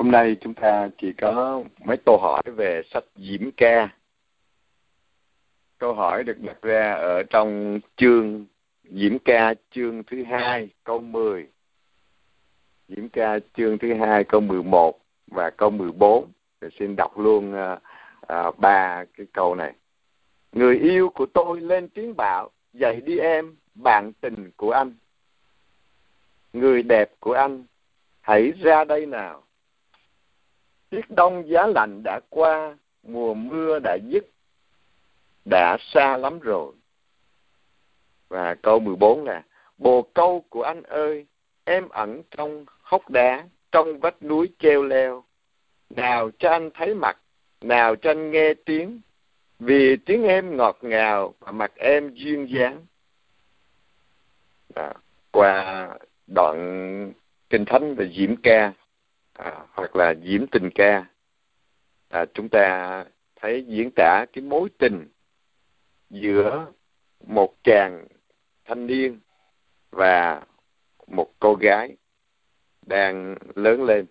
Hôm nay chúng ta chỉ có mấy câu hỏi về sách Diễm Ca. Câu hỏi được đặt ra ở trong chương Diễm Ca chương thứ hai câu 10. Diễm Ca chương thứ hai câu 11 và câu 14. Thì xin đọc luôn uh, uh, ba cái câu này. Người yêu của tôi lên tiếng bảo, dậy đi em, bạn tình của anh. Người đẹp của anh, hãy ra đây nào tiết đông giá lạnh đã qua mùa mưa đã dứt đã xa lắm rồi. Và câu 14 là bồ câu của anh ơi em ẩn trong hốc đá trong vách núi treo leo. Nào cho anh thấy mặt nào cho anh nghe tiếng vì tiếng em ngọt ngào và mặt em duyên dáng. À, qua đoạn kinh thánh về diễm ca à, hoặc là diễm tình ca. À, chúng ta thấy diễn tả cái mối tình giữa một chàng thanh niên và một cô gái đang lớn lên.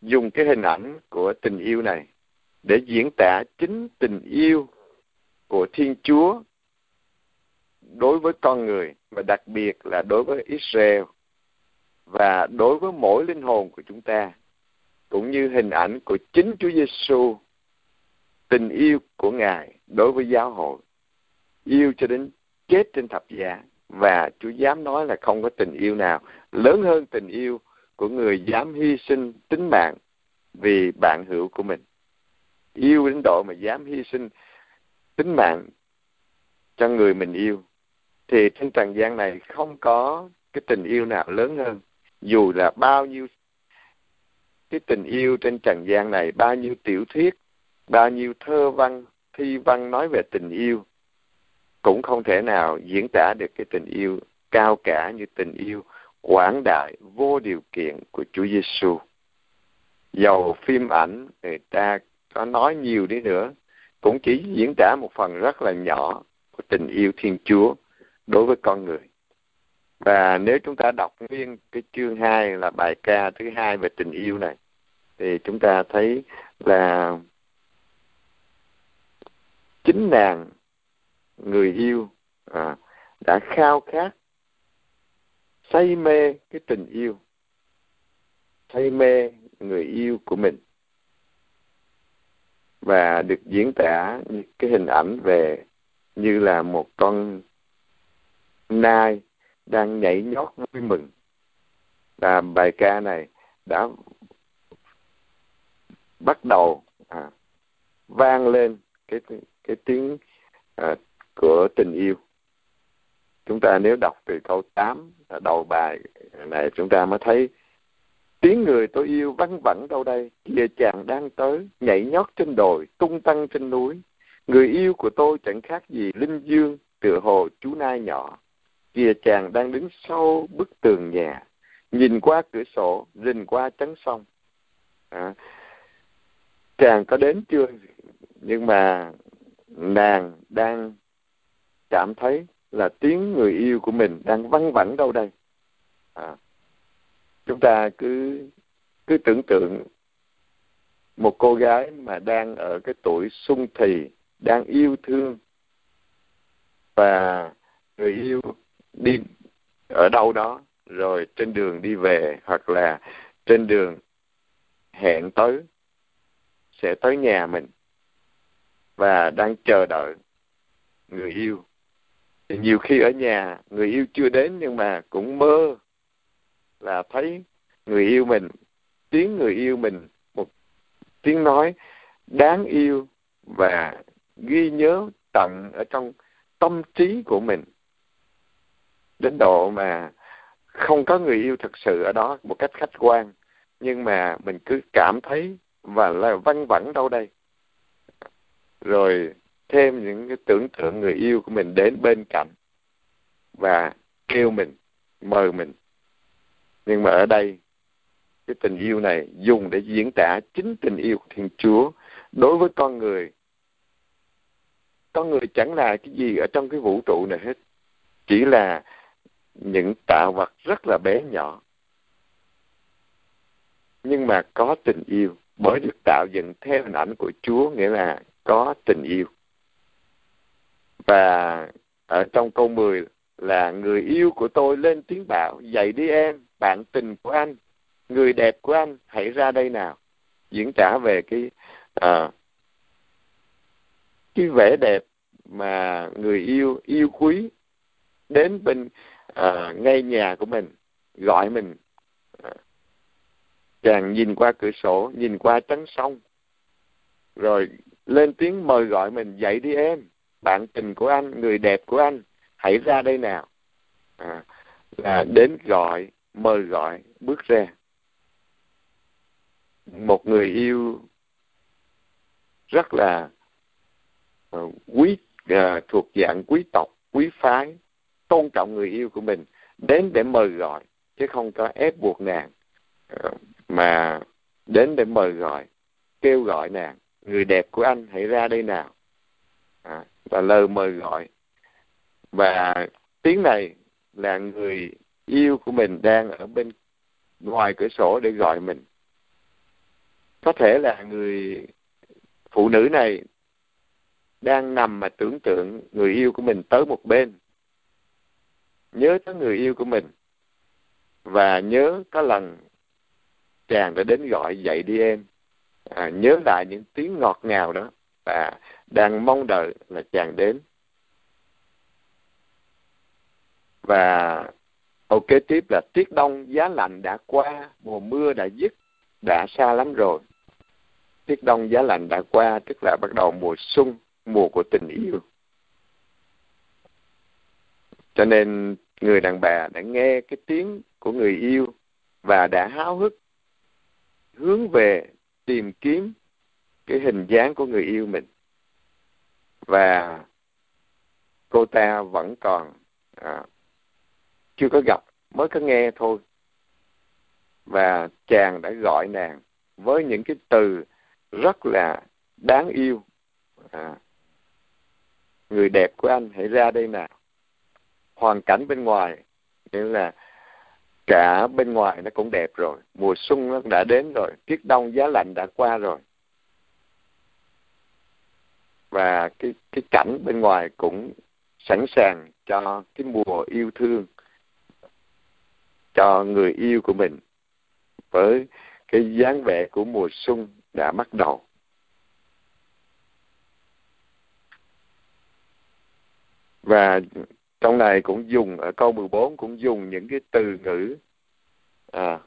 Dùng cái hình ảnh của tình yêu này để diễn tả chính tình yêu của thiên chúa đối với con người và đặc biệt là đối với israel và đối với mỗi linh hồn của chúng ta, cũng như hình ảnh của chính Chúa Giêsu tình yêu của Ngài đối với giáo hội, yêu cho đến chết trên thập giá. Và Chúa dám nói là không có tình yêu nào lớn hơn tình yêu của người dám hy sinh tính mạng vì bạn hữu của mình. Yêu đến độ mà dám hy sinh tính mạng cho người mình yêu, thì trên trần gian này không có cái tình yêu nào lớn hơn dù là bao nhiêu cái tình yêu trên trần gian này, bao nhiêu tiểu thuyết, bao nhiêu thơ văn, thi văn nói về tình yêu, cũng không thể nào diễn tả được cái tình yêu cao cả như tình yêu quảng đại, vô điều kiện của Chúa Giêsu. Dầu phim ảnh người ta có nói nhiều đi nữa, cũng chỉ diễn tả một phần rất là nhỏ của tình yêu Thiên Chúa đối với con người và nếu chúng ta đọc nguyên cái chương 2 là bài ca thứ hai về tình yêu này thì chúng ta thấy là chính nàng người yêu à, đã khao khát say mê cái tình yêu say mê người yêu của mình. Và được diễn tả cái hình ảnh về như là một con nai đang nhảy nhót vui mừng. Và bài ca này đã bắt đầu à, vang lên cái cái tiếng à, của tình yêu. Chúng ta nếu đọc từ câu 8 đầu bài này chúng ta mới thấy tiếng người tôi yêu vắng vẳng đâu đây. Kìa chàng đang tới nhảy nhót trên đồi tung tăng trên núi. Người yêu của tôi chẳng khác gì linh dương tựa hồ chú nai nhỏ kìa chàng đang đứng sau bức tường nhà nhìn qua cửa sổ rình qua trắng sông. À, chàng có đến chưa? Nhưng mà nàng đang cảm thấy là tiếng người yêu của mình đang văng vẳng đâu đây. À, chúng ta cứ cứ tưởng tượng một cô gái mà đang ở cái tuổi sung thì đang yêu thương và người yêu đi ở đâu đó, rồi trên đường đi về, hoặc là trên đường hẹn tới, sẽ tới nhà mình, và đang chờ đợi người yêu. Thì nhiều khi ở nhà, người yêu chưa đến, nhưng mà cũng mơ là thấy người yêu mình, tiếng người yêu mình, một tiếng nói đáng yêu và ghi nhớ tận ở trong tâm trí của mình đến độ mà không có người yêu thực sự ở đó một cách khách quan. Nhưng mà mình cứ cảm thấy và là văng vẳng đâu đây. Rồi thêm những cái tưởng tượng người yêu của mình đến bên cạnh và kêu mình mời mình. Nhưng mà ở đây, cái tình yêu này dùng để diễn tả chính tình yêu của thiên chúa đối với con người. Con người chẳng là cái gì ở trong cái vũ trụ này hết. Chỉ là những tạo vật rất là bé nhỏ. Nhưng mà có tình yêu bởi được tạo dựng theo hình ảnh của Chúa nghĩa là có tình yêu. Và ở trong câu 10 là người yêu của tôi lên tiếng bảo dậy đi em bạn tình của anh người đẹp của anh hãy ra đây nào. Diễn tả về cái à, cái vẻ đẹp mà người yêu yêu quý đến bên à, ngay nhà của mình gọi mình. À, chàng nhìn qua cửa sổ nhìn qua trắng sông. Rồi lên tiếng mời gọi mình dậy đi em bạn tình của anh người đẹp của anh hãy ra đây nào. À, là đến gọi mời gọi bước ra. Một người yêu rất là uh, quý uh, thuộc dạng quý tộc quý phái tôn trọng người yêu của mình đến để mời gọi chứ không có ép buộc nàng. Ờ, mà đến để mời gọi kêu gọi nàng người đẹp của anh hãy ra đây nào. À, và lời mời gọi. Và tiếng này là người yêu của mình đang ở bên ngoài cửa sổ để gọi mình. Có thể là người phụ nữ này đang nằm mà tưởng tượng người yêu của mình tới một bên nhớ tới người yêu của mình và nhớ có lần chàng đã đến gọi dậy đi em. À, nhớ lại những tiếng ngọt ngào đó và đang mong đợi là chàng đến. Và câu kế tiếp là tiết đông giá lạnh đã qua mùa mưa đã dứt đã xa lắm rồi. Tiết đông giá lạnh đã qua tức là bắt đầu mùa xuân mùa của tình yêu. Cho nên người đàn bà đã nghe cái tiếng của người yêu và đã háo hức hướng về tìm kiếm cái hình dáng của người yêu mình. Và cô ta vẫn còn à, chưa có gặp mới có nghe thôi. Và chàng đã gọi nàng với những cái từ rất là đáng yêu. À, người đẹp của anh hãy ra đây nào hoàn cảnh bên ngoài nghĩa là cả bên ngoài nó cũng đẹp rồi, mùa xuân nó đã đến rồi, tiết đông giá lạnh đã qua rồi. Và cái cái cảnh bên ngoài cũng sẵn sàng cho cái mùa yêu thương, cho người yêu của mình với cái dáng vẻ của mùa xuân đã bắt đầu. Và trong này cũng dùng ở câu 14 cũng dùng những cái từ ngữ à,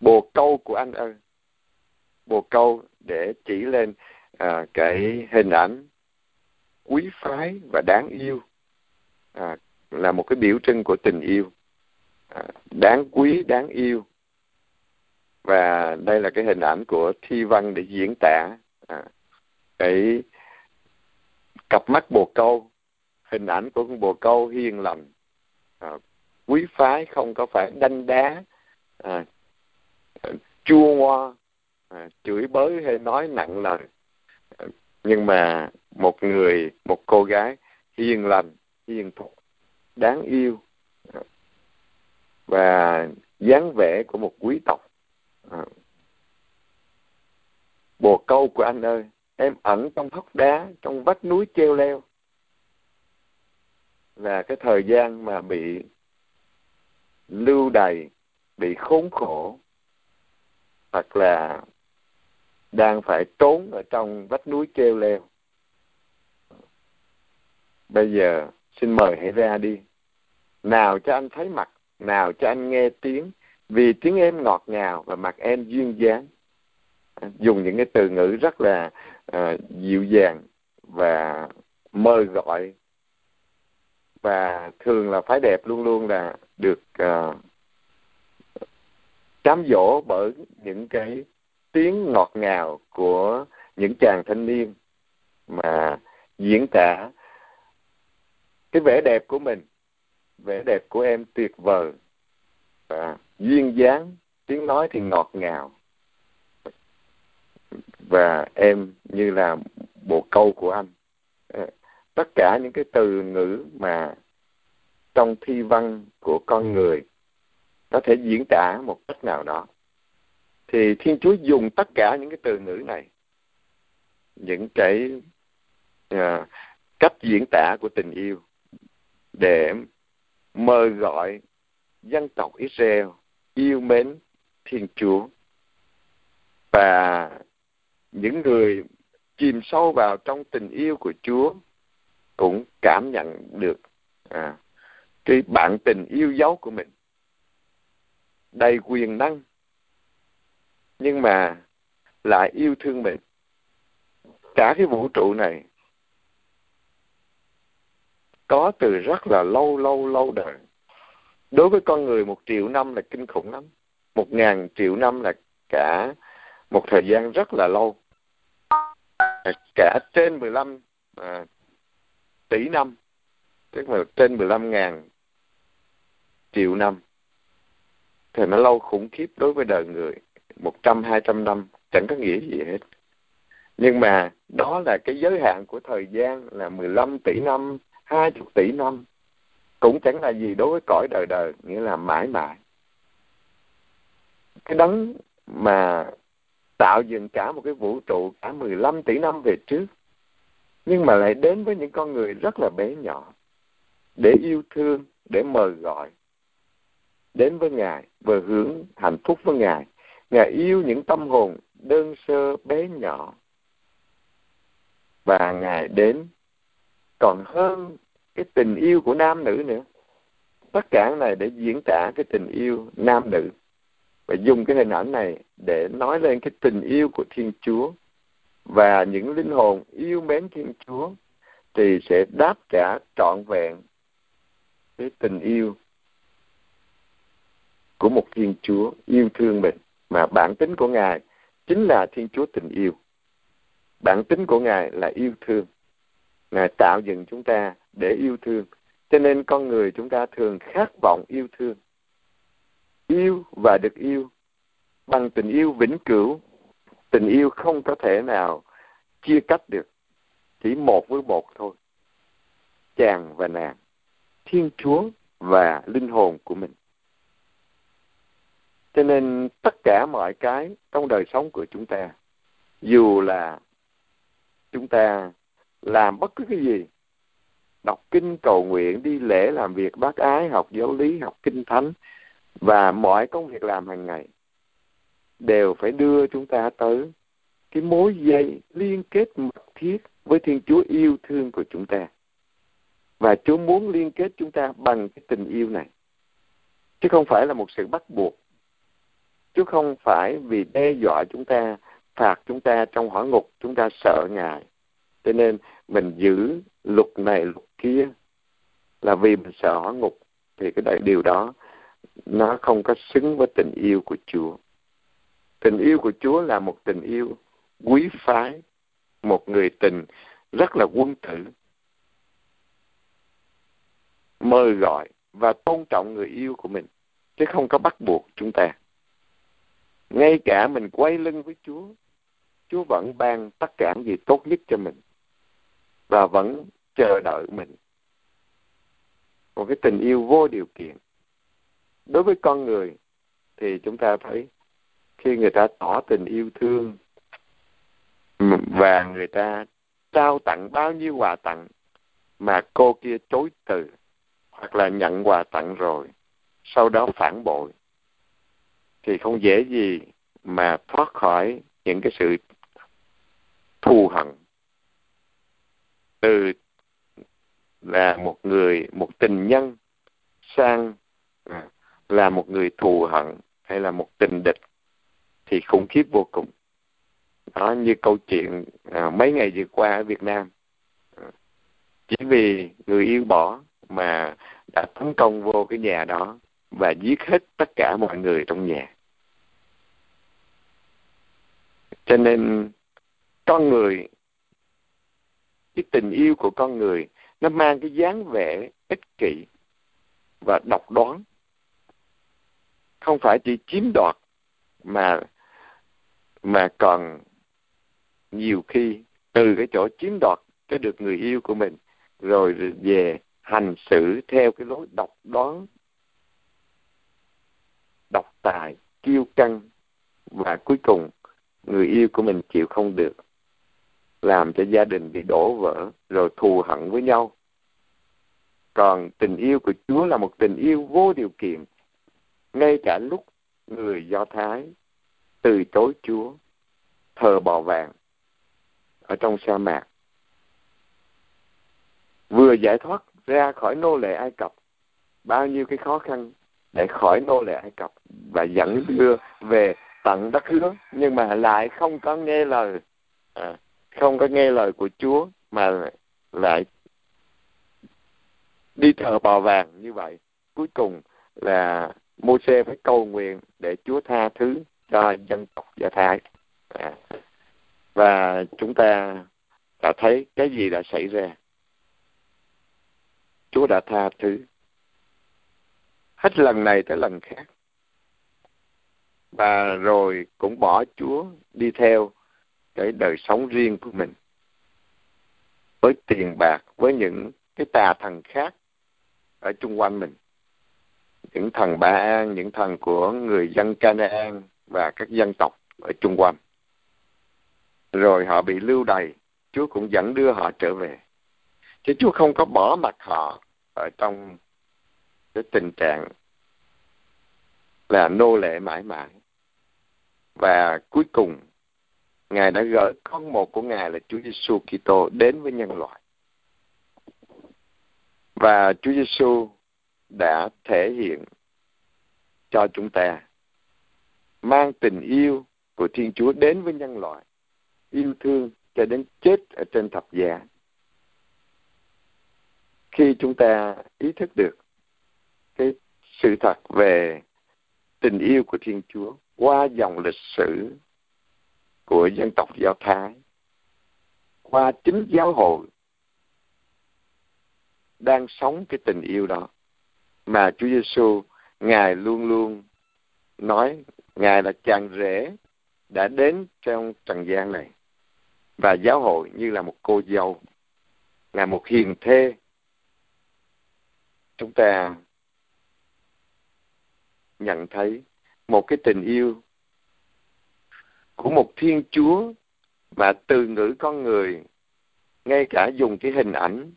bồ câu của anh ơi bồ câu để chỉ lên à, cái hình ảnh quý phái và đáng yêu à, là một cái biểu trưng của tình yêu à, đáng quý đáng yêu. Và đây là cái hình ảnh của thi văn để diễn tả à, cái cặp mắt bồ câu hình ảnh của con bồ câu hiền lành. À, quý phái không có phải đanh đá à, chua ngoa à, chửi bới hay nói nặng lời. À, nhưng mà một người một cô gái hiền lành hiền thục đáng yêu à, và dáng vẻ của một quý tộc. À. bồ câu của anh ơi em ẩn trong hốc đá trong vách núi treo leo là cái thời gian mà bị lưu đày bị khốn khổ hoặc là đang phải trốn ở trong vách núi treo leo. Bây giờ xin mời hãy ra đi. Nào cho anh thấy mặt nào cho anh nghe tiếng vì tiếng em ngọt ngào và mặt em duyên dáng. Dùng những cái từ ngữ rất là uh, dịu dàng và mời gọi và thường là phái đẹp luôn luôn là được uh, cám dỗ bởi những cái tiếng ngọt ngào của những chàng thanh niên mà diễn tả cái vẻ đẹp của mình vẻ đẹp của em tuyệt vời và duyên dáng tiếng nói thì ngọt ngào. Và em như là bộ câu của anh tất cả những cái từ ngữ mà trong thi văn của con người có thể diễn tả một cách nào đó. Thì thiên chúa dùng tất cả những cái từ ngữ này những cái uh, cách diễn tả của tình yêu để mời gọi dân tộc Israel yêu mến Thiên Chúa. Và những người chìm sâu vào trong tình yêu của Chúa cũng cảm nhận được à, cái bản tình yêu dấu của mình. Đầy quyền năng nhưng mà lại yêu thương mình. Cả cái vũ trụ này có từ rất là lâu lâu lâu đời. Đối với con người một triệu năm là kinh khủng lắm. Một ngàn triệu năm là cả một thời gian rất là lâu. Cả trên 15 à, tỷ năm, tức là trên 15 ngàn triệu năm. Thì nó lâu khủng khiếp đối với đời người, một trăm, hai trăm năm, chẳng có nghĩa gì hết. Nhưng mà đó là cái giới hạn của thời gian là 15 tỷ năm 20 tỷ năm. Cũng chẳng là gì đối với cõi đời đời, nghĩa là mãi mãi. Cái đấng mà tạo dựng cả một cái vũ trụ cả 15 tỷ năm về trước nhưng mà lại đến với những con người rất là bé nhỏ, để yêu thương, để mời gọi, đến với ngài và hướng hạnh phúc với ngài. Ngài yêu những tâm hồn đơn sơ bé nhỏ, và ngài đến còn hơn cái tình yêu của nam nữ nữa. Tất cả này để diễn tả cái tình yêu nam nữ và dùng cái hình ảnh này để nói lên cái tình yêu của thiên chúa và những linh hồn yêu mến thiên chúa thì sẽ đáp trả trọn vẹn cái tình yêu của một thiên chúa yêu thương mình. Mà bản tính của ngài chính là thiên chúa tình yêu. Bản tính của ngài là yêu thương. Ngài tạo dựng chúng ta để yêu thương. Cho nên con người chúng ta thường khát vọng yêu thương. Yêu và được yêu bằng tình yêu vĩnh cửu tình yêu không có thể nào chia cách được, chỉ một với một thôi. Chàng và nàng, thiên chúa và linh hồn của mình. Cho nên tất cả mọi cái trong đời sống của chúng ta, dù là chúng ta làm bất cứ cái gì, đọc kinh cầu nguyện, đi lễ làm việc, bác ái, học giáo lý, học kinh thánh, và mọi công việc làm hàng ngày đều phải đưa chúng ta tới cái mối dây liên kết mật thiết với Thiên Chúa yêu thương của chúng ta. Và Chúa muốn liên kết chúng ta bằng cái tình yêu này. Chứ không phải là một sự bắt buộc. Chứ không phải vì đe dọa chúng ta, phạt chúng ta trong hỏa ngục, chúng ta sợ Ngài. Cho nên mình giữ luật này, luật kia là vì mình sợ hỏa ngục. Thì cái đại điều đó nó không có xứng với tình yêu của Chúa. Tình yêu của Chúa là một tình yêu quý phái, một người tình rất là quân tử. Mời gọi và tôn trọng người yêu của mình, chứ không có bắt buộc chúng ta. Ngay cả mình quay lưng với Chúa, Chúa vẫn ban tất cả những gì tốt nhất cho mình và vẫn chờ đợi mình. Một cái tình yêu vô điều kiện. Đối với con người thì chúng ta thấy khi người ta tỏ tình yêu thương, và người ta trao tặng bao nhiêu quà tặng mà cô kia chối từ hoặc là nhận quà tặng rồi, sau đó phản bội, thì không dễ gì mà thoát khỏi những cái sự thù hận. Từ là một người, một tình nhân sang là một người thù hận hay là một tình địch thì khủng khiếp vô cùng. Đó như câu chuyện à, mấy ngày vừa qua ở Việt Nam. À, chỉ vì người yêu bỏ mà đã tấn công vô cái nhà đó và giết hết tất cả mọi người trong nhà. Cho nên con người cái tình yêu của con người nó mang cái dáng vẻ ích kỷ và độc đoán. Không phải chỉ chiếm đoạt mà mà còn nhiều khi từ cái chỗ chiếm đoạt cái được người yêu của mình, rồi về hành xử theo cái lối độc đoán, độc tài, kiêu căng, và cuối cùng người yêu của mình chịu không được, làm cho gia đình bị đổ vỡ, rồi thù hận với nhau. Còn tình yêu của chúa là một tình yêu vô điều kiện, ngay cả lúc người do thái từ chối chúa thờ bò vàng ở trong sa mạc. Vừa giải thoát ra khỏi nô lệ ai cập bao nhiêu cái khó khăn để khỏi nô lệ ai cập và dẫn đưa về tận đất hứa nhưng mà lại không có nghe lời à, không có nghe lời của Chúa mà lại đi thờ bò vàng như vậy. Cuối cùng là moses phải cầu nguyện để Chúa tha thứ cho dân tộc Do Thái. À. và chúng ta đã thấy cái gì đã xảy ra. Chúa đã tha thứ. Hết lần này tới lần khác. Và rồi cũng bỏ Chúa đi theo cái đời sống riêng của mình. Với tiền bạc, với những cái tà thần khác ở chung quanh mình. Những thần Ba An, những thần của người dân Canaan và các dân tộc ở chung quanh. Rồi họ bị lưu đày, Chúa cũng dẫn đưa họ trở về. Chứ Chúa không có bỏ mặt họ ở trong cái tình trạng là nô lệ mãi mãi. Và cuối cùng, Ngài đã gửi con một của Ngài là Chúa Giêsu Kitô đến với nhân loại. Và Chúa Giêsu đã thể hiện cho chúng ta mang tình yêu của Thiên Chúa đến với nhân loại, yêu thương cho đến chết ở trên thập giá. Khi chúng ta ý thức được cái sự thật về tình yêu của Thiên Chúa qua dòng lịch sử của dân tộc Do Thái qua chính giáo hội đang sống cái tình yêu đó mà Chúa Giêsu ngài luôn luôn nói ngài là chàng rể đã đến trong trần gian này và giáo hội như là một cô dâu, là một hiền thê. Chúng ta nhận thấy một cái tình yêu của một thiên chúa mà từ ngữ con người, ngay cả dùng cái hình ảnh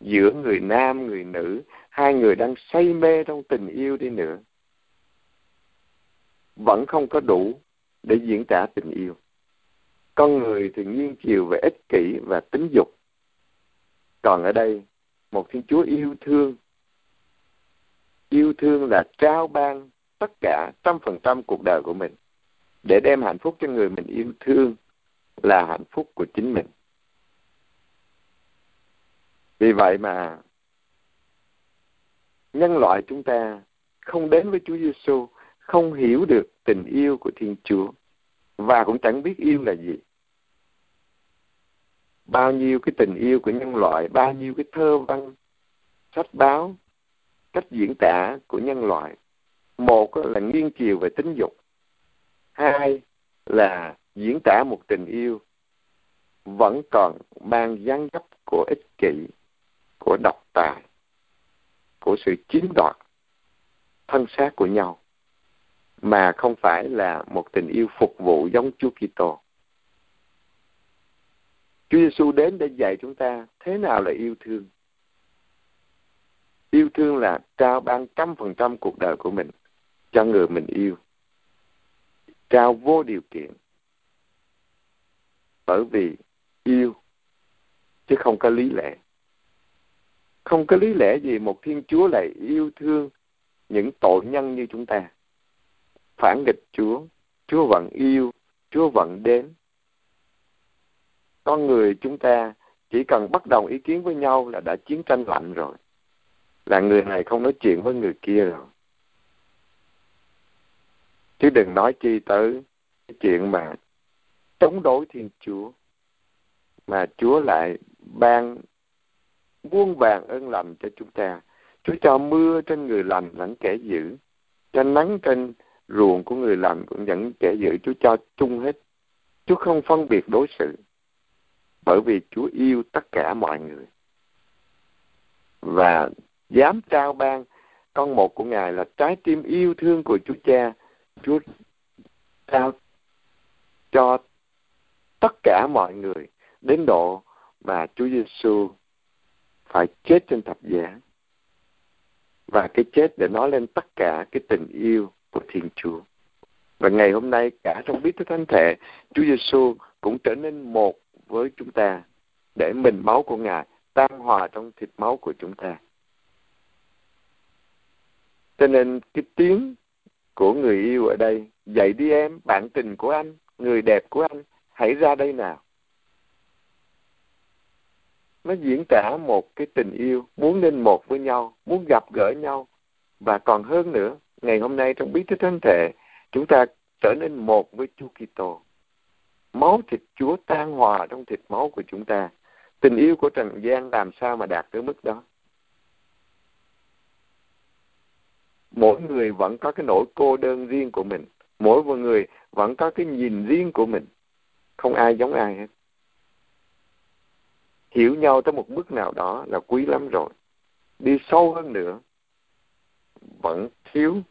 giữa người nam, người nữ, hai người đang say mê trong tình yêu đi nữa vẫn không có đủ để diễn tả tình yêu. Con người thì nghiêng chiều về ích kỷ và tính dục. Còn ở đây, một thiên chúa yêu thương. Yêu thương là trao ban tất cả trăm phần trăm cuộc đời của mình để đem hạnh phúc cho người mình yêu thương là hạnh phúc của chính mình. Vì vậy mà nhân loại chúng ta không đến với Chúa Giêsu không hiểu được tình yêu của Thiên Chúa và cũng chẳng biết yêu là gì. Bao nhiêu cái tình yêu của nhân loại, bao nhiêu cái thơ văn, sách báo, cách diễn tả của nhân loại. Một là nghiêng chiều về tính dục, hai là diễn tả một tình yêu vẫn còn mang dáng dấp của ích kỷ của độc tài của sự chiếm đoạt thân xác của nhau mà không phải là một tình yêu phục vụ giống Chúa Kitô. Chúa Giêsu đến để dạy chúng ta thế nào là yêu thương. Yêu thương là trao ban trăm phần trăm cuộc đời của mình cho người mình yêu trao vô điều kiện bởi vì yêu, chứ không có lý lẽ không có lý lẽ gì một thiên chúa lại yêu thương những tội nhân như chúng ta phản nghịch chúa. Chúa vẫn yêu, chúa vẫn đến. Con người chúng ta chỉ cần bất đồng ý kiến với nhau là đã chiến tranh lạnh rồi. Là người này không nói chuyện với người kia rồi. Chứ đừng nói chi tới cái chuyện mà chống đối thiên chúa, mà chúa lại ban muôn vàng ơn lành cho chúng ta. Chúa cho mưa trên người lành lẫn kẻ dữ, cho nắng trên ruộng của người làm cũng dẫn kẻ giữ chúa cho chung hết, chúa không phân biệt đối xử, bởi vì chúa yêu tất cả mọi người. Và dám trao ban con một của ngài là trái tim yêu thương của chúa cha, Chúa trao cho tất cả mọi người đến độ mà Chúa Giêsu phải chết trên thập giá. Và cái chết để nói lên tất cả cái tình yêu của Thiên Chúa. Và ngày hôm nay cả trong biết thức thánh thể, Chúa Giêsu cũng trở nên một với chúng ta để mình máu của Ngài tan hòa trong thịt máu của chúng ta. Cho nên cái tiếng của người yêu ở đây, dậy đi em, bạn tình của anh, người đẹp của anh, hãy ra đây nào. Nó diễn tả một cái tình yêu, muốn nên một với nhau, muốn gặp gỡ nhau. Và còn hơn nữa, ngày hôm nay trong bí tích thánh thể, chúng ta trở nên một với Chúa Kitô. Máu thịt Chúa tan hòa trong thịt máu của chúng ta. Tình yêu của Trần gian làm sao mà đạt tới mức đó? Mỗi người vẫn có cái nỗi cô đơn riêng của mình. Mỗi một người vẫn có cái nhìn riêng của mình. Không ai giống ai hết. Hiểu nhau tới một mức nào đó là quý lắm rồi. Đi sâu hơn nữa, vẫn thiếu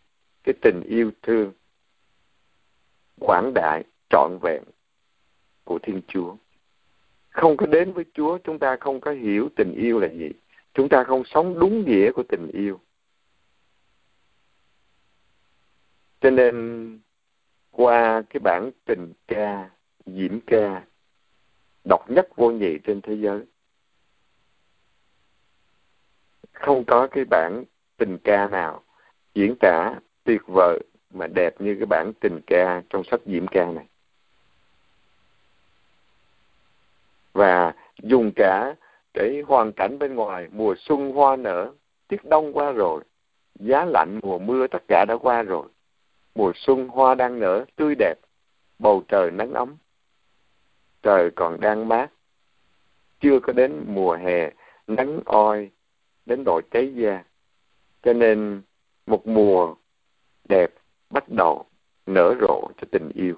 cái tình yêu thương quảng đại trọn vẹn của Thiên Chúa. Không có đến với Chúa, chúng ta không có hiểu tình yêu là gì. Chúng ta không sống đúng nghĩa của tình yêu. Cho nên qua cái bản tình ca, diễn ca độc nhất vô nhị trên thế giới không có cái bản tình ca nào diễn tả tuyệt vời mà đẹp như cái bản tình ca trong sách diễm ca này. Và dùng cả cái hoàn cảnh bên ngoài, mùa xuân hoa nở, tiết đông qua rồi, giá lạnh mùa mưa tất cả đã qua rồi. Mùa xuân hoa đang nở, tươi đẹp, bầu trời nắng ấm. Trời còn đang mát. Chưa có đến mùa hè, nắng oi, đến độ cháy da. Cho nên một mùa đẹp bắt đầu nở rộ cho tình yêu.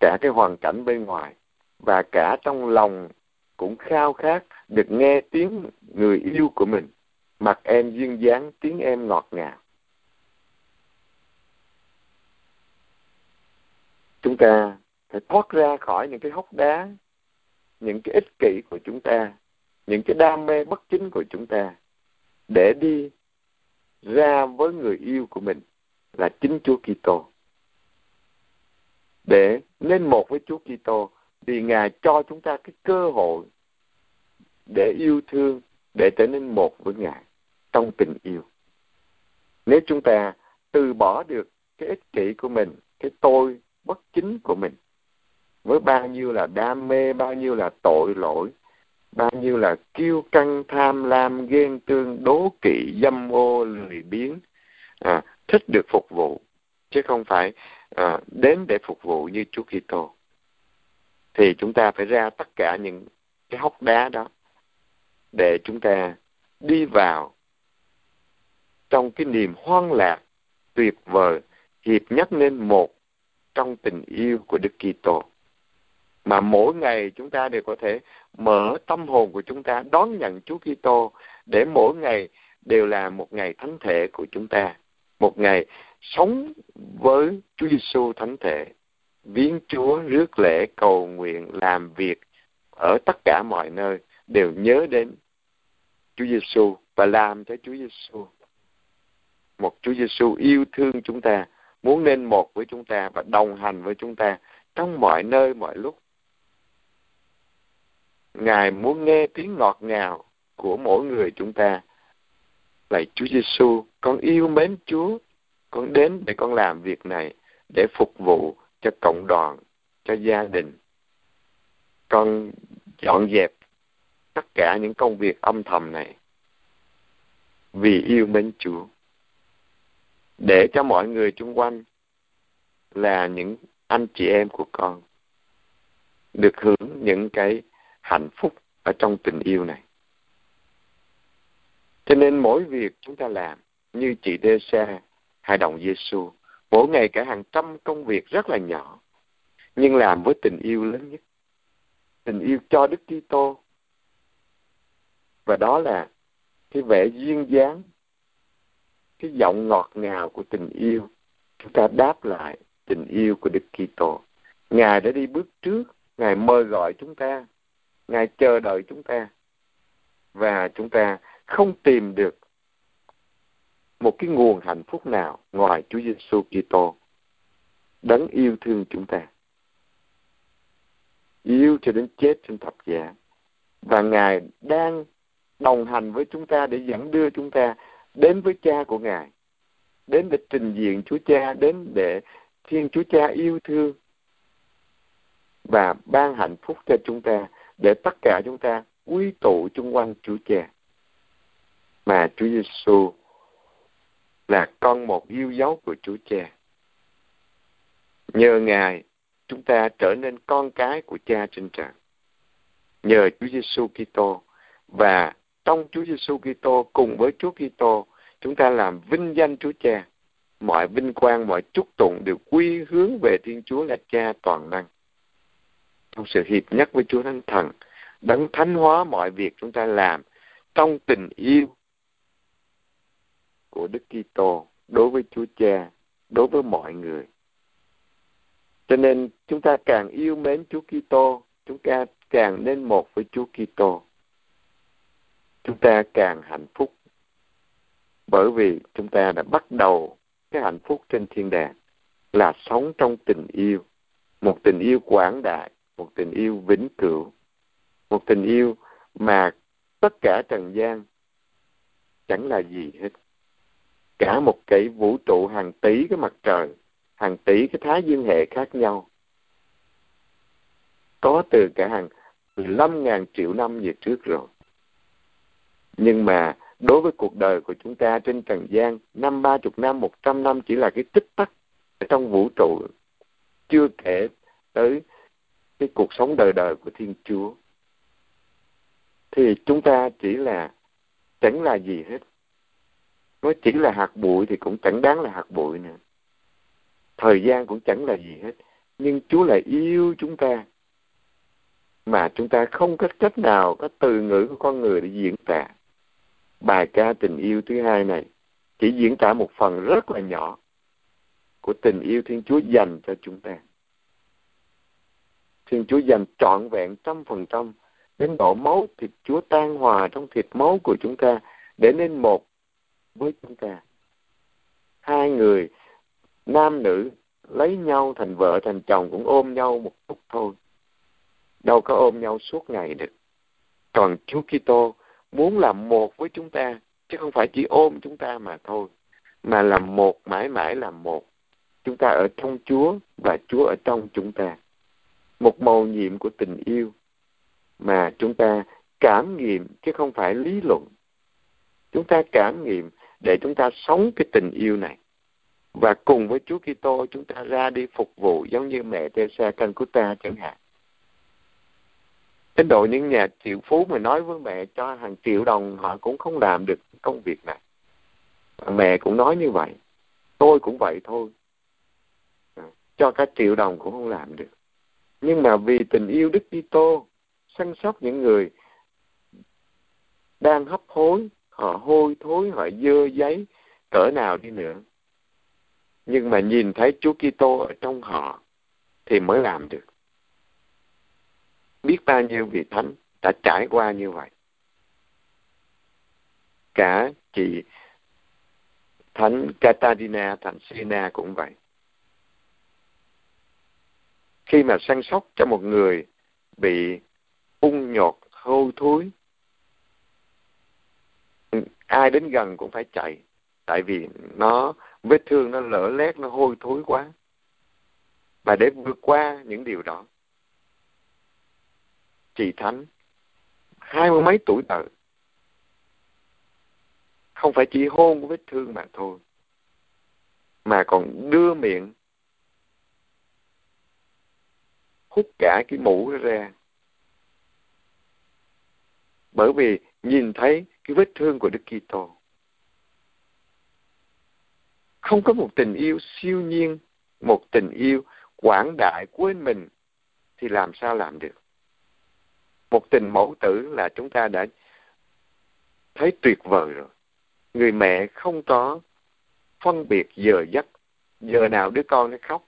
Cả cái hoàn cảnh bên ngoài và cả trong lòng cũng khao khát được nghe tiếng người yêu của mình mặt em duyên dáng, tiếng em ngọt ngào. Chúng ta phải thoát ra khỏi những cái hốc đá, những cái ích kỷ của chúng ta, những cái đam mê bất chính của chúng ta để đi ra với người yêu của mình là chính Chúa Kitô để nên một với Chúa Kitô vì Ngài cho chúng ta cái cơ hội để yêu thương để trở nên một với Ngài trong tình yêu. Nếu chúng ta từ bỏ được cái ích kỷ của mình, cái tôi bất chính của mình với bao nhiêu là đam mê, bao nhiêu là tội lỗi, bao nhiêu là kiêu căng tham lam ghen tương đố kỵ dâm ô lười biếng. À, thích được phục vụ chứ không phải à, đến để phục vụ như Chúa Kitô. Thì chúng ta phải ra tất cả những cái hốc đá đó để chúng ta đi vào trong cái niềm hoan lạc tuyệt vời hiệp nhất nên một trong tình yêu của Đức Kitô mà mỗi ngày chúng ta đều có thể mở tâm hồn của chúng ta đón nhận Chúa Kitô để mỗi ngày đều là một ngày thánh thể của chúng ta, một ngày sống với Chúa Giêsu thánh thể, viếng Chúa, rước lễ, cầu nguyện, làm việc ở tất cả mọi nơi đều nhớ đến Chúa Giêsu và làm cho Chúa Giêsu. Một Chúa Giêsu yêu thương chúng ta, muốn nên một với chúng ta và đồng hành với chúng ta trong mọi nơi mọi lúc Ngài muốn nghe tiếng ngọt ngào của mỗi người chúng ta. Lạy Chúa Giêsu, con yêu mến Chúa, con đến để con làm việc này để phục vụ cho cộng đoàn, cho gia đình. Con dọn dẹp tất cả những công việc âm thầm này vì yêu mến Chúa. Để cho mọi người xung quanh là những anh chị em của con được hưởng những cái hạnh phúc ở trong tình yêu này. Cho nên mỗi việc chúng ta làm như chị Đê Sa hay đồng Giêsu, mỗi ngày cả hàng trăm công việc rất là nhỏ, nhưng làm với tình yêu lớn nhất. Tình yêu cho Đức Kitô. Và đó là cái vẻ duyên dáng, cái giọng ngọt ngào của tình yêu. Chúng ta đáp lại tình yêu của Đức Kitô ngài đã đi bước trước ngài mời gọi chúng ta ngài chờ đợi chúng ta. Và chúng ta không tìm được một cái nguồn hạnh phúc nào ngoài Chúa Giêsu Kitô đấng yêu thương chúng ta. Yêu cho đến chết trên thập giá. Và ngài đang đồng hành với chúng ta để dẫn đưa chúng ta đến với cha của ngài, đến để trình diện Chúa Cha, đến để Thiên Chúa Cha yêu thương và ban hạnh phúc cho chúng ta để tất cả chúng ta quy tụ chung quanh Chúa Cha mà Chúa Giêsu là con một yêu dấu của Chúa Cha. Nhờ Ngài, chúng ta trở nên con cái của Cha trên trời. Nhờ Chúa Giêsu Kitô và trong Chúa Giêsu Kitô cùng với Chúa Kitô, chúng ta làm vinh danh Chúa Cha. Mọi vinh quang, mọi chúc tụng đều quy hướng về Thiên Chúa là Cha toàn năng. Trong sự hiệp nhất với Chúa Thánh Thần, đấng thánh hóa mọi việc chúng ta làm trong tình yêu của Đức Kitô đối với Chúa Cha, đối với mọi người. Cho nên chúng ta càng yêu mến Chúa Kitô, chúng ta càng nên một với Chúa Kitô. Chúng ta càng hạnh phúc bởi vì chúng ta đã bắt đầu cái hạnh phúc trên thiên đàng là sống trong tình yêu, một tình yêu quảng đại, một tình yêu vĩnh cửu, một tình yêu mà tất cả trần gian chẳng là gì hết. Cả một cái vũ trụ hàng tỷ cái mặt trời hàng tỷ cái thái dương hệ khác nhau. Có từ cả hàng 15 ngàn triệu năm về trước rồi. Nhưng mà đối với cuộc đời của chúng ta trên trần gian năm ba chục năm một trăm năm chỉ là cái tích tắc trong vũ trụ. Chưa kể tới cái cuộc sống đời đời của thiên chúa. Thì chúng ta chỉ là, chẳng là gì hết. Nó chỉ là hạt bụi thì cũng chẳng đáng là hạt bụi nữa. Thời gian cũng chẳng là gì hết. Nhưng chúa lại yêu chúng ta. Mà chúng ta không có cách nào có từ ngữ của con người để diễn tả bài ca tình yêu thứ hai này. Chỉ diễn tả một phần rất là nhỏ của tình yêu thiên chúa dành cho chúng ta thiên chúa dành trọn vẹn trăm phần trăm đến độ máu thịt chúa tan hòa trong thịt máu của chúng ta để nên một với chúng ta. Hai người, nam nữ, lấy nhau thành vợ thành chồng cũng ôm nhau một chút thôi. Đâu có ôm nhau suốt ngày được. Còn Chúa Kitô muốn làm một với chúng ta, chứ không phải chỉ ôm chúng ta mà thôi, mà làm một, mãi mãi làm một. Chúng ta ở trong Chúa và Chúa ở trong chúng ta một màu nhiệm của tình yêu mà chúng ta cảm nghiệm chứ không phải lý luận chúng ta cảm nghiệm để chúng ta sống cái tình yêu này và cùng với Chúa Kitô, chúng ta ra đi phục vụ giống như mẹ Teresa Calcutta chẳng hạn. Đến độ những nhà triệu phú mà nói với mẹ cho hàng triệu đồng, họ cũng không làm được công việc này. Mẹ cũng nói như vậy. Tôi cũng vậy thôi. À, cho cả triệu đồng cũng không làm được. Nhưng mà vì tình yêu Đức Kitô, săn sóc những người đang hấp hối, họ hôi thối, họ dơ giấy, cỡ nào đi nữa. Nhưng mà nhìn thấy Chúa Kitô ở trong họ thì mới làm được. Biết bao nhiêu vị thánh đã trải qua như vậy. Cả chị thánh Catarina, thánh Sina cũng vậy khi mà săn sóc cho một người bị ung nhọt hôi thối, ai đến gần cũng phải chạy. Tại vì nó, vết thương nó lở lét, nó hôi thối quá. Và để vượt qua những điều đó, chị thánh, hai mươi mấy tuổi đời, không phải chỉ hôn vết thương mà thôi, mà còn đưa miệng hút cả cái mũ ra bởi vì nhìn thấy cái vết thương của Đức Kitô. Không có một tình yêu siêu nhiên, một tình yêu quảng đại quên mình thì làm sao làm được? Một tình mẫu tử là chúng ta đã thấy tuyệt vời rồi. Người mẹ không có phân biệt giờ giấc, giờ nào đứa con nó khóc,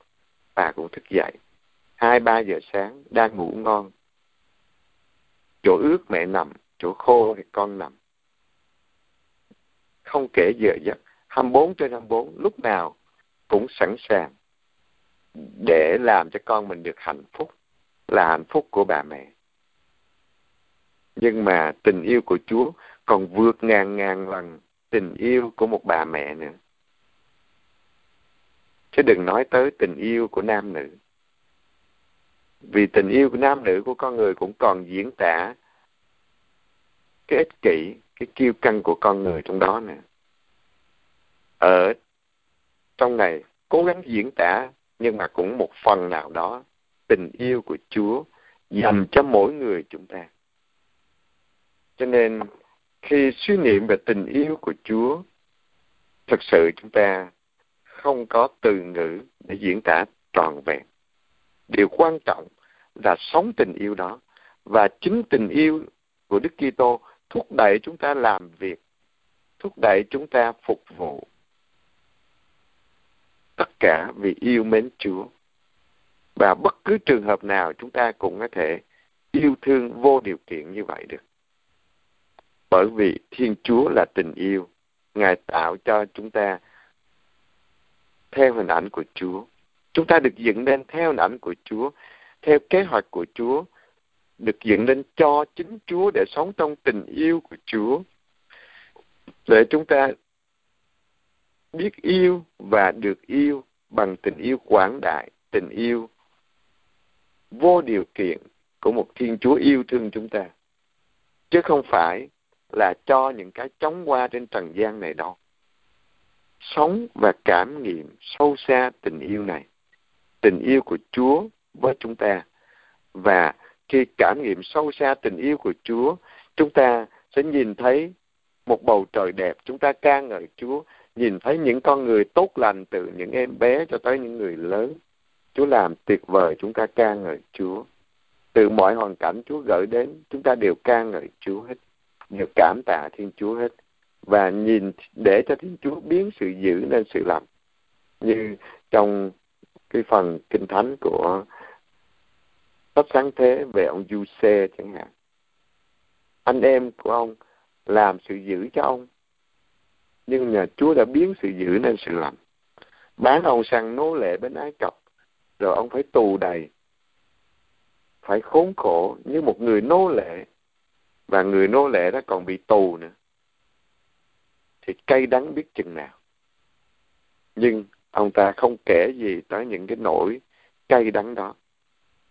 bà cũng thức dậy hai ba giờ sáng, đang ngủ ngon. Chỗ ướt mẹ nằm, chỗ khô thì con nằm. Không kể giờ giấc 24 trên 24 lúc nào cũng sẵn sàng để làm cho con mình được hạnh phúc, là hạnh phúc của bà mẹ. Nhưng mà tình yêu của Chúa còn vượt ngàn ngàn lần tình yêu của một bà mẹ nữa. Chứ đừng nói tới tình yêu của nam nữ vì tình yêu của nam nữ của con người cũng còn diễn tả cái ích kỷ cái kiêu căng của con người trong đó nè ở trong này cố gắng diễn tả nhưng mà cũng một phần nào đó tình yêu của Chúa dành cho mỗi người chúng ta. Cho nên khi suy niệm về tình yêu của Chúa, thật sự chúng ta không có từ ngữ để diễn tả trọn vẹn. Điều quan trọng là sống tình yêu đó và chính tình yêu của Đức Kitô thúc đẩy chúng ta làm việc, thúc đẩy chúng ta phục vụ. Tất cả vì yêu mến Chúa. Và bất cứ trường hợp nào chúng ta cũng có thể yêu thương vô điều kiện như vậy được. Bởi vì Thiên Chúa là tình yêu. Ngài tạo cho chúng ta theo hình ảnh của Chúa. Chúng ta được dựng lên theo ảnh của Chúa, theo kế hoạch của Chúa, được dựng lên cho chính Chúa để sống trong tình yêu của Chúa. Để chúng ta biết yêu và được yêu bằng tình yêu quảng đại, tình yêu vô điều kiện của một Thiên Chúa yêu thương chúng ta. Chứ không phải là cho những cái chóng qua trên trần gian này đâu. Sống và cảm nghiệm sâu xa tình yêu này. Tình yêu của Chúa với chúng ta. Và khi cảm nghiệm sâu xa tình yêu của Chúa, chúng ta sẽ nhìn thấy một bầu trời đẹp. Chúng ta ca ngợi Chúa. Nhìn thấy những con người tốt lành từ những em bé cho tới những người lớn. Chúa làm tuyệt vời, chúng ta ca ngợi Chúa. Từ mọi hoàn cảnh Chúa gửi đến, chúng ta đều ca ngợi Chúa hết. Đều cảm tạ Thiên Chúa hết. Và nhìn để cho Thiên Chúa biến sự dữ nên sự lành. Như trong cái phần kinh thánh của Sách sáng thế về ông Du xê chẳng hạn. Anh em của ông làm sự dữ cho ông. Nhưng nhà Chúa đã biến sự dữ nên sự lành. Bán ông sang nô lệ bên Ai Cập, rồi ông phải tù đầy, phải khốn khổ như một người nô lệ, và người nô lệ đó còn bị tù nữa thì cay đắng biết chừng nào nhưng ông ta không kể gì tới những cái nỗi cay đắng đó.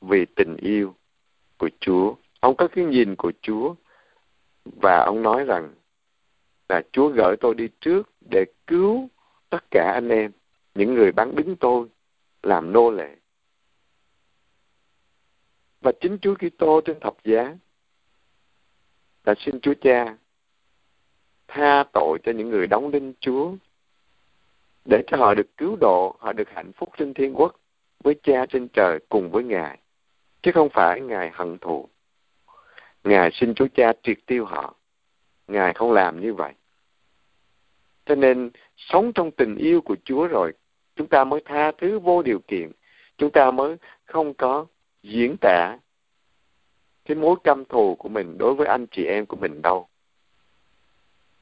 Vì tình yêu của Chúa, ông có cái nhìn của Chúa và ông nói rằng là Chúa gửi tôi đi trước để cứu tất cả anh em, những người bán đứng tôi làm nô lệ. Và chính Chúa Kitô trên thập giá là xin Chúa Cha tha tội cho những người đóng đinh Chúa để cho họ được cứu độ, họ được hạnh phúc trên thiên quốc với Cha trên trời cùng với Ngài, chứ không phải Ngài hận thù. Ngài xin Chúa Cha triệt tiêu họ. Ngài không làm như vậy. Cho nên sống trong tình yêu của Chúa rồi, chúng ta mới tha thứ vô điều kiện. Chúng ta mới không có diễn tả cái mối căm thù của mình đối với anh chị em của mình đâu.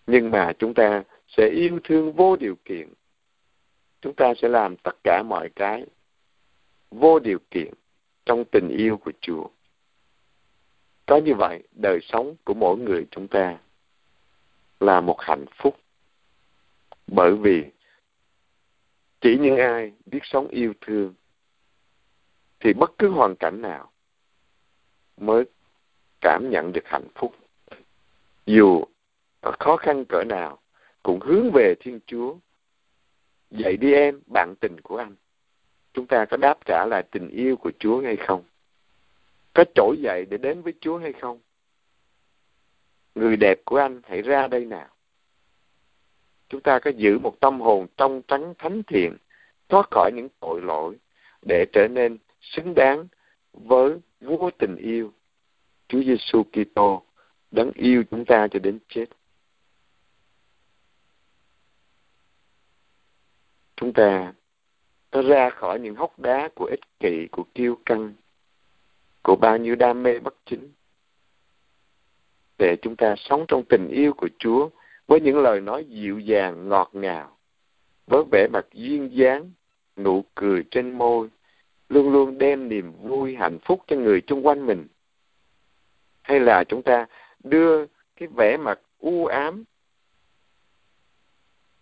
Nhưng mà chúng ta sẽ yêu thương vô điều kiện. Chúng ta sẽ làm tất cả mọi cái vô điều kiện trong tình yêu của Chúa. Có như vậy, đời sống của mỗi người chúng ta là một hạnh phúc. Bởi vì chỉ những ai biết sống yêu thương thì bất cứ hoàn cảnh nào mới cảm nhận được hạnh phúc. Dù khó khăn cỡ nào cũng hướng về Thiên Chúa. Dạy đi em, bạn tình của anh. Chúng ta có đáp trả lại tình yêu của Chúa hay không? Có trỗi dậy để đến với Chúa hay không? Người đẹp của anh hãy ra đây nào. Chúng ta có giữ một tâm hồn trong trắng thánh thiện, thoát khỏi những tội lỗi để trở nên xứng đáng với vua tình yêu Chúa Giêsu Kitô đấng yêu chúng ta cho đến chết. Chúng ta nó ra khỏi những hốc đá của ích kỷ của kiêu căng, của bao nhiêu đam mê bất chính, để chúng ta sống trong tình yêu của Chúa với những lời nói dịu dàng, ngọt ngào, với vẻ mặt duyên dáng, nụ cười trên môi, luôn luôn đem niềm vui, hạnh phúc cho người xung quanh mình. Hay là chúng ta đưa cái vẻ mặt u ám,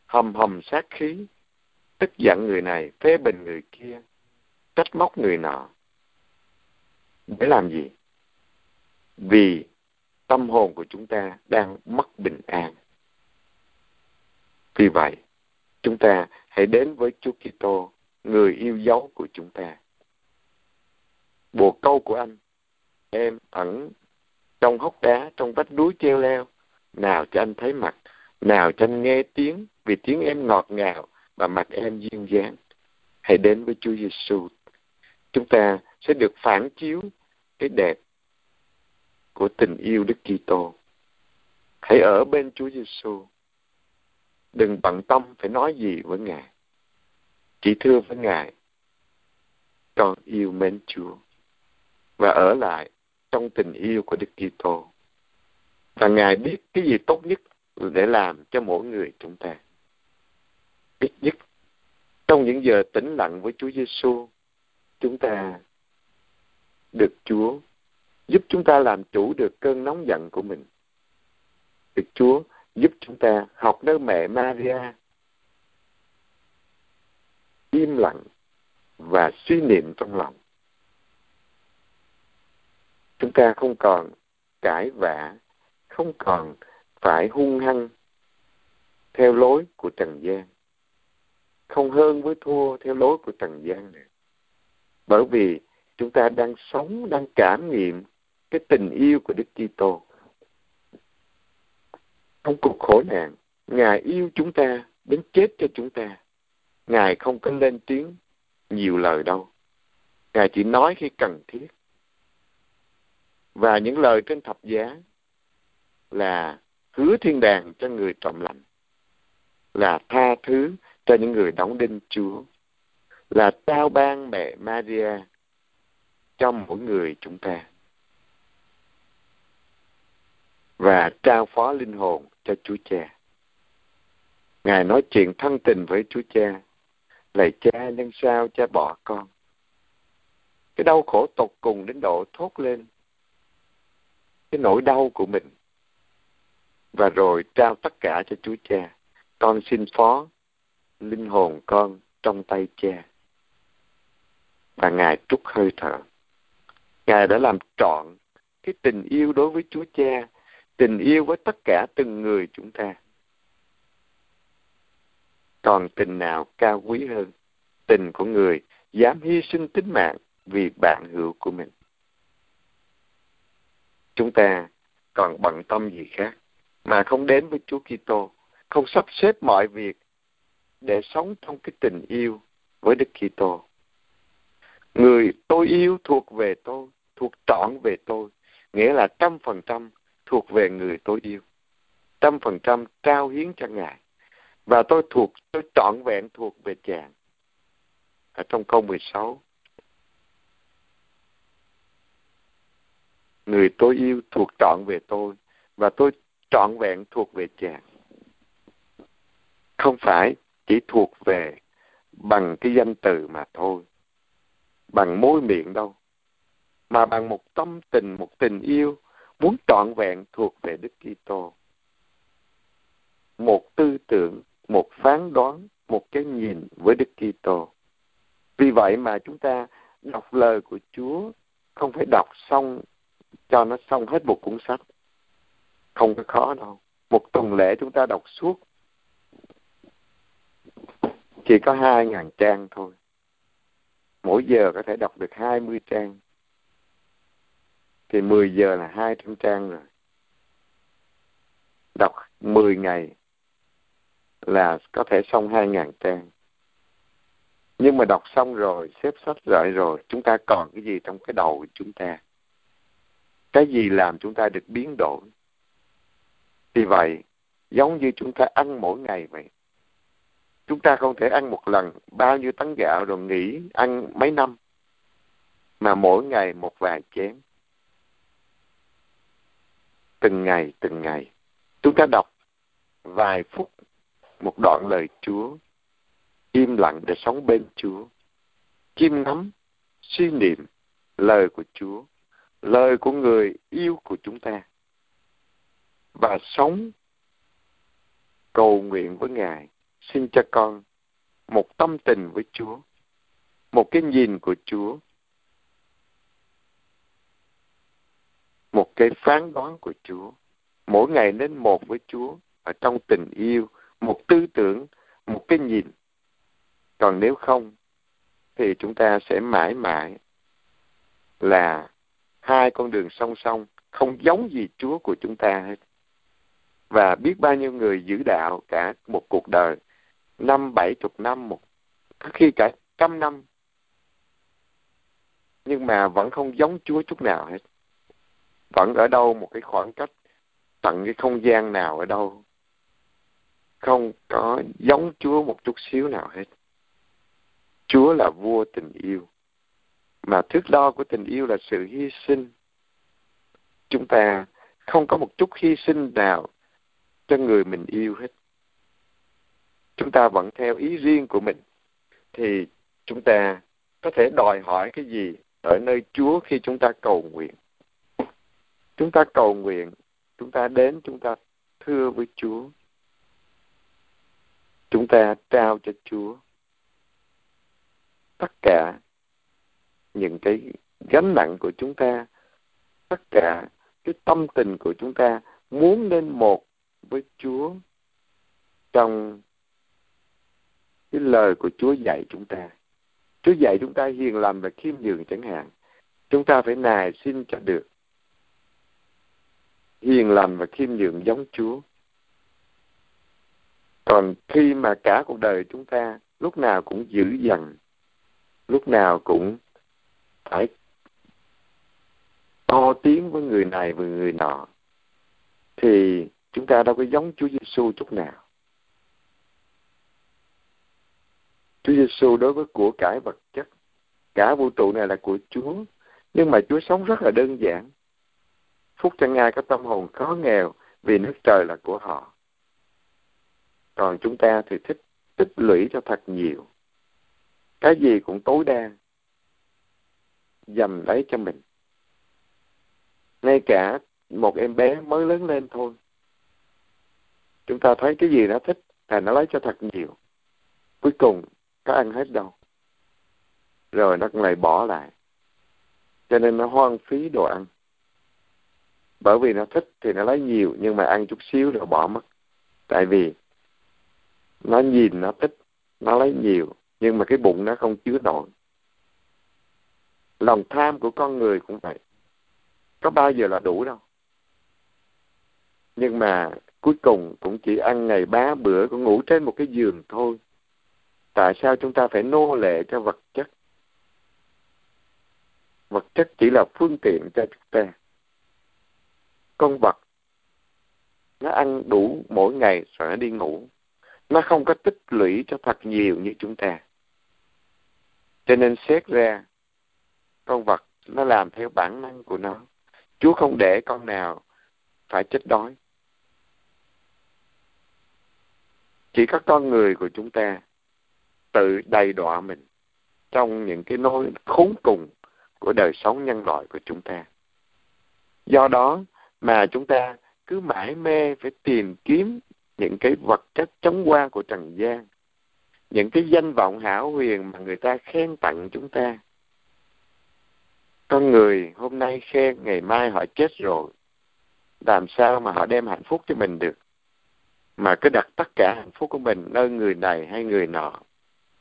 hầm hầm sát khí tức giận người này, phê bình người kia, trách móc người nọ. Để làm gì? Vì tâm hồn của chúng ta đang mất bình an. Vì vậy, chúng ta hãy đến với Chúa Kitô, người yêu dấu của chúng ta. Bồ câu của anh em ẩn trong hốc đá, trong vách núi treo leo. Nào cho anh thấy mặt, nào cho anh nghe tiếng, vì tiếng em ngọt ngào và mặt em duyên dáng. Hãy đến với Chúa Giêsu. Chúng ta sẽ được phản chiếu cái đẹp của tình yêu Đức Kitô. Hãy ở bên Chúa Giêsu. Đừng bận tâm phải nói gì với ngài. Chỉ thưa với ngài, con yêu mến Chúa và ở lại trong tình yêu của Đức Kitô. Và Ngài biết cái gì tốt nhất để làm cho mỗi người chúng ta. Ít nhất trong những giờ tĩnh lặng với Chúa Giêsu, chúng ta được Chúa giúp chúng ta làm chủ được cơn nóng giận của mình. Được Chúa giúp chúng ta học nơi mẹ Maria im lặng và suy niệm trong lòng chúng ta không còn cãi vã không còn phải hung hăng theo lối của trần gian không hơn với thua theo lối của trần gian nữa. Bởi vì chúng ta đang sống, đang cảm nghiệm cái tình yêu của Đức Kitô. Trong cuộc khổ nạn, ngài yêu chúng ta đến chết cho chúng ta. Ngài không có lên tiếng nhiều lời đâu. Ngài chỉ nói khi cần thiết. Và những lời trên thập giá là hứa thiên đàng cho người trọng lành là tha thứ cho những người đóng đinh Chúa là trao ban mẹ Maria cho mỗi người chúng ta và trao phó linh hồn cho Chúa Cha. Ngài nói chuyện thân tình với Chúa Cha, lạy cha nhân sao cha bỏ con. Cái đau khổ tột cùng đến độ thốt lên cái nỗi đau của mình và rồi trao tất cả cho Chúa Cha. Con xin phó linh hồn con trong tay Cha. Và Ngài trút hơi thở. Ngài đã làm trọn cái tình yêu đối với Chúa Cha, tình yêu với tất cả từng người chúng ta. Còn tình nào cao quý hơn tình của người dám hy sinh tính mạng vì bạn hữu của mình chúng ta còn bận tâm gì khác mà không đến với Chúa Kitô, không sắp xếp mọi việc để sống trong cái tình yêu với Đức Kitô. Người tôi yêu thuộc về tôi, thuộc trọn về tôi, nghĩa là trăm phần trăm thuộc về người tôi yêu. Trăm phần trăm trao hiến cho Ngài. Và tôi thuộc, tôi trọn vẹn thuộc về chàng. Ở trong câu 16, người tôi yêu thuộc trọn về tôi và tôi trọn vẹn thuộc về chàng không phải chỉ thuộc về bằng cái danh từ mà thôi. Bằng môi miệng đâu. Mà bằng một tâm tình, một tình yêu muốn trọn vẹn thuộc về Đức Kitô. Một tư tưởng, một phán đoán, một cái nhìn với Đức Kitô. Vì vậy mà chúng ta đọc lời của Chúa không phải đọc xong cho nó xong hết một cuốn sách. Không có khó đâu. Một tuần lễ chúng ta đọc suốt chỉ có hai ngàn trang thôi. Mỗi giờ có thể đọc được hai mươi trang. Thì mười giờ là hai trăm trang rồi. Đọc mười ngày là có thể xong hai ngàn trang. Nhưng mà đọc xong rồi, xếp sách lại rồi, chúng ta còn cái gì trong cái đầu của chúng ta? Cái gì làm chúng ta được biến đổi? Vì vậy, giống như chúng ta ăn mỗi ngày vậy chúng ta không thể ăn một lần. Bao nhiêu tấn gạo rồi nghỉ ăn mấy năm mà mỗi ngày một vài chén. Từng ngày từng ngày. Chúng ta đọc vài phút một đoạn lời Chúa. Im lặng để sống bên Chúa. Chiêm ngắm, suy niệm lời của Chúa. Lời của người yêu của chúng ta. Và sống cầu nguyện với Ngài xin cho con một tâm tình với Chúa, một cái nhìn của Chúa, một cái phán đoán của Chúa. Mỗi ngày đến một với Chúa ở trong tình yêu, một tư tưởng, một cái nhìn. Còn nếu không, thì chúng ta sẽ mãi mãi là hai con đường song song, không giống gì Chúa của chúng ta hết. Và biết bao nhiêu người giữ đạo cả một cuộc đời năm bảy chục năm một có khi cả trăm năm. Nhưng mà vẫn không giống Chúa chút nào hết. Vẫn ở đâu một cái khoảng cách tận cái không gian nào ở đâu. Không có giống Chúa một chút xíu nào hết. Chúa là vua tình yêu. Mà thước đo của tình yêu là sự hy sinh. Chúng ta không có một chút hy sinh nào cho người mình yêu hết chúng ta vẫn theo ý riêng của mình thì chúng ta có thể đòi hỏi cái gì ở nơi Chúa khi chúng ta cầu nguyện. Chúng ta cầu nguyện, chúng ta đến, chúng ta thưa với Chúa. Chúng ta trao cho Chúa tất cả những cái gánh nặng của chúng ta, tất cả cái tâm tình của chúng ta muốn lên một với Chúa trong cái lời của Chúa dạy chúng ta. Chúa dạy chúng ta hiền lành và khiêm nhường chẳng hạn. Chúng ta phải nài xin cho được. Hiền lành và khiêm nhường giống Chúa. Còn khi mà cả cuộc đời chúng ta lúc nào cũng dữ dằn, lúc nào cũng phải to tiếng với người này với người nọ, thì chúng ta đâu có giống Chúa Giêsu chút nào. Chúa Giêsu đối với của cải vật chất, cả vũ trụ này là của Chúa, nhưng mà Chúa sống rất là đơn giản. Phúc cho Ngài có tâm hồn khó nghèo vì nước trời là của họ. Còn chúng ta thì thích tích lũy cho thật nhiều. Cái gì cũng tối đa. Dầm lấy cho mình. Ngay cả một em bé mới lớn lên thôi. Chúng ta thấy cái gì nó thích là nó lấy cho thật nhiều. Cuối cùng có ăn hết đâu. Rồi nó lại bỏ lại. Cho nên nó hoang phí đồ ăn. Bởi vì nó thích thì nó lấy nhiều nhưng mà ăn chút xíu rồi bỏ mất. Tại vì nó nhìn nó thích, nó lấy nhiều nhưng mà cái bụng nó không chứa nổi. Lòng tham của con người cũng vậy. Có bao giờ là đủ đâu. Nhưng mà cuối cùng cũng chỉ ăn ngày ba bữa, cũng ngủ trên một cái giường thôi. Tại sao chúng ta phải nô lệ cho vật chất? Vật chất chỉ là phương tiện cho chúng ta. Con vật, nó ăn đủ mỗi ngày rồi nó đi ngủ. Nó không có tích lũy cho thật nhiều như chúng ta. Cho nên xét ra, con vật nó làm theo bản năng của nó. Chúa không để con nào phải chết đói. Chỉ có con người của chúng ta tự đầy đọa mình trong những cái nỗi khốn cùng của đời sống nhân loại của chúng ta. Do đó mà chúng ta cứ mãi mê phải tìm kiếm những cái vật chất chống qua của trần gian, những cái danh vọng hảo huyền mà người ta khen tặng chúng ta. Con người hôm nay khen, ngày mai họ chết rồi. Làm sao mà họ đem hạnh phúc cho mình được? Mà cứ đặt tất cả hạnh phúc của mình nơi người này hay người nọ